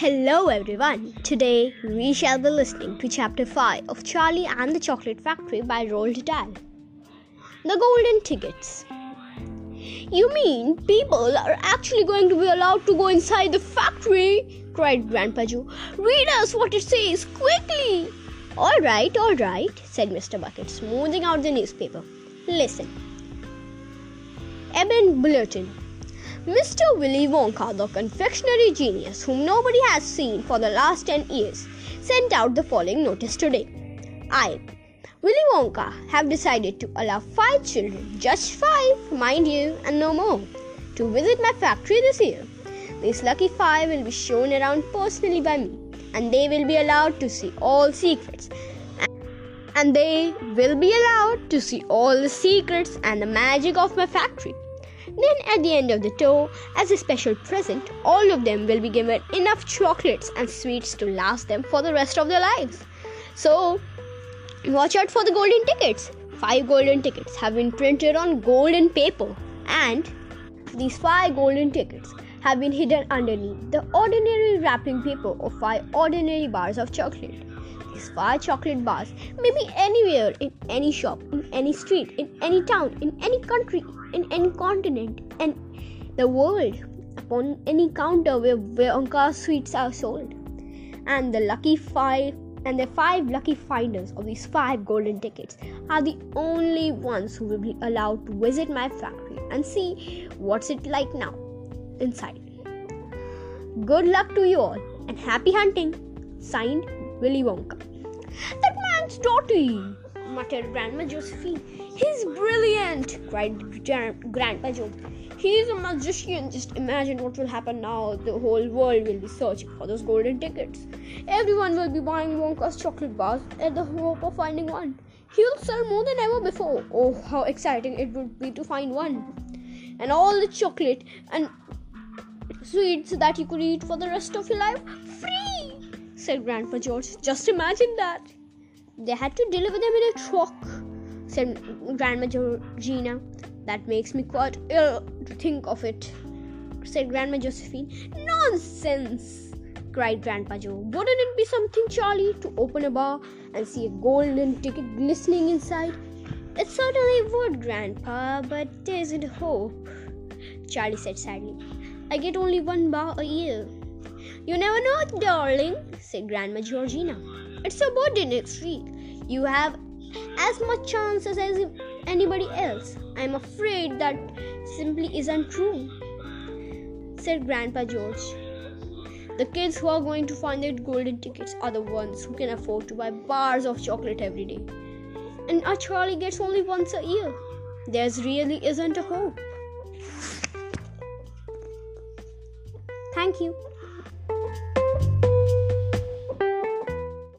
Hello everyone. Today we shall be listening to chapter 5 of Charlie and the Chocolate Factory by Roald Dahl. The Golden Tickets. You mean people are actually going to be allowed to go inside the factory? cried Grandpa Joe. Read us what it says quickly. All right, all right, said Mr. Bucket, smoothing out the newspaper. Listen. Eben Bulletin, Mr. Willy Wonka, the confectionery genius whom nobody has seen for the last 10 years, sent out the following notice today. I, Willy Wonka, have decided to allow five children, just five, mind you, and no more, to visit my factory this year. These lucky five will be shown around personally by me, and they will be allowed to see all secrets. And they will be allowed to see all the secrets and the magic of my factory. Then, at the end of the tour, as a special present, all of them will be given enough chocolates and sweets to last them for the rest of their lives. So, watch out for the golden tickets. Five golden tickets have been printed on golden paper, and these five golden tickets have been hidden underneath the ordinary wrapping paper of five ordinary bars of chocolate. These five chocolate bars may be anywhere in any shop, any street, in any town, in any country, in any continent, and the world, upon any counter where, where Wonka sweets are sold. And the lucky five and the five lucky finders of these five golden tickets are the only ones who will be allowed to visit my factory and see what's it like now inside. Good luck to you all and happy hunting. Signed Willy Wonka. That man's dirty, muttered Grandma Josephine. He's brilliant, cried Grandpa Joe. He's a magician. Just imagine what will happen now. The whole world will be searching for those golden tickets. Everyone will be buying Wonka's chocolate bars in the hope of finding one. He'll sell more than ever before. Oh, how exciting it would be to find one. And all the chocolate and sweets that you could eat for the rest of your life free, said Grandpa George. Just imagine that. They had to deliver them in a truck, said Grandma Georgina. That makes me quite ill to think of it, said Grandma Josephine. Nonsense, cried Grandpa Joe. Wouldn't it be something, Charlie, to open a bar and see a golden ticket glistening inside? It certainly would, Grandpa, but there isn't hope, Charlie said sadly. I get only one bar a year. You never know, darling, said Grandma Georgina. It's your birthday next week. You have as much chances as anybody else. I'm afraid that simply isn't true, said Grandpa George. The kids who are going to find their golden tickets are the ones who can afford to buy bars of chocolate every day. And our Charlie gets only once a year. There's really isn't a hope. Thank you.